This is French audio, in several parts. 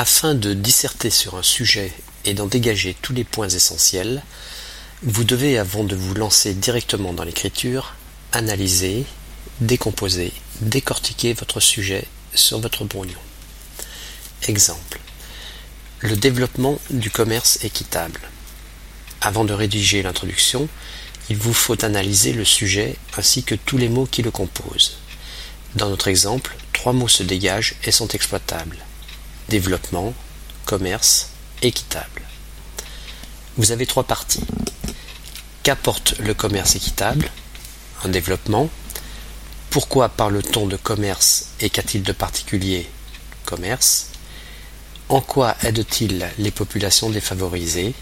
Afin de disserter sur un sujet et d'en dégager tous les points essentiels, vous devez, avant de vous lancer directement dans l'écriture, analyser, décomposer, décortiquer votre sujet sur votre brouillon. Exemple. Le développement du commerce équitable. Avant de rédiger l'introduction, il vous faut analyser le sujet ainsi que tous les mots qui le composent. Dans notre exemple, trois mots se dégagent et sont exploitables. Développement, commerce, équitable. Vous avez trois parties. Qu'apporte le commerce équitable Un développement? Pourquoi parle-t-on de commerce et qu'a-t-il de particulier Commerce? En quoi aide-t-il les populations défavorisées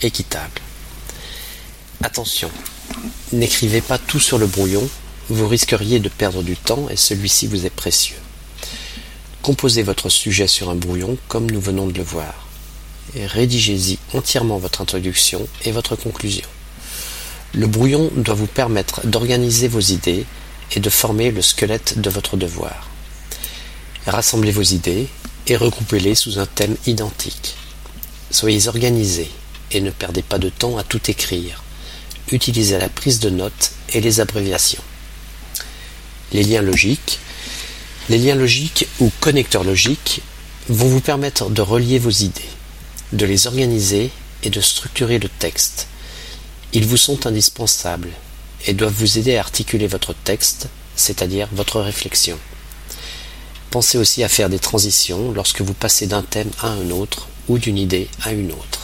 Équitable. Attention, n'écrivez pas tout sur le brouillon, vous risqueriez de perdre du temps et celui-ci vous est précieux. Composez votre sujet sur un brouillon comme nous venons de le voir. Rédigez-y entièrement votre introduction et votre conclusion. Le brouillon doit vous permettre d'organiser vos idées et de former le squelette de votre devoir. Rassemblez vos idées et regroupez-les sous un thème identique. Soyez organisés et ne perdez pas de temps à tout écrire utilisez la prise de notes et les abréviations. Les liens logiques. Les liens logiques ou connecteurs logiques vont vous permettre de relier vos idées, de les organiser et de structurer le texte. Ils vous sont indispensables et doivent vous aider à articuler votre texte, c'est-à-dire votre réflexion. Pensez aussi à faire des transitions lorsque vous passez d'un thème à un autre ou d'une idée à une autre.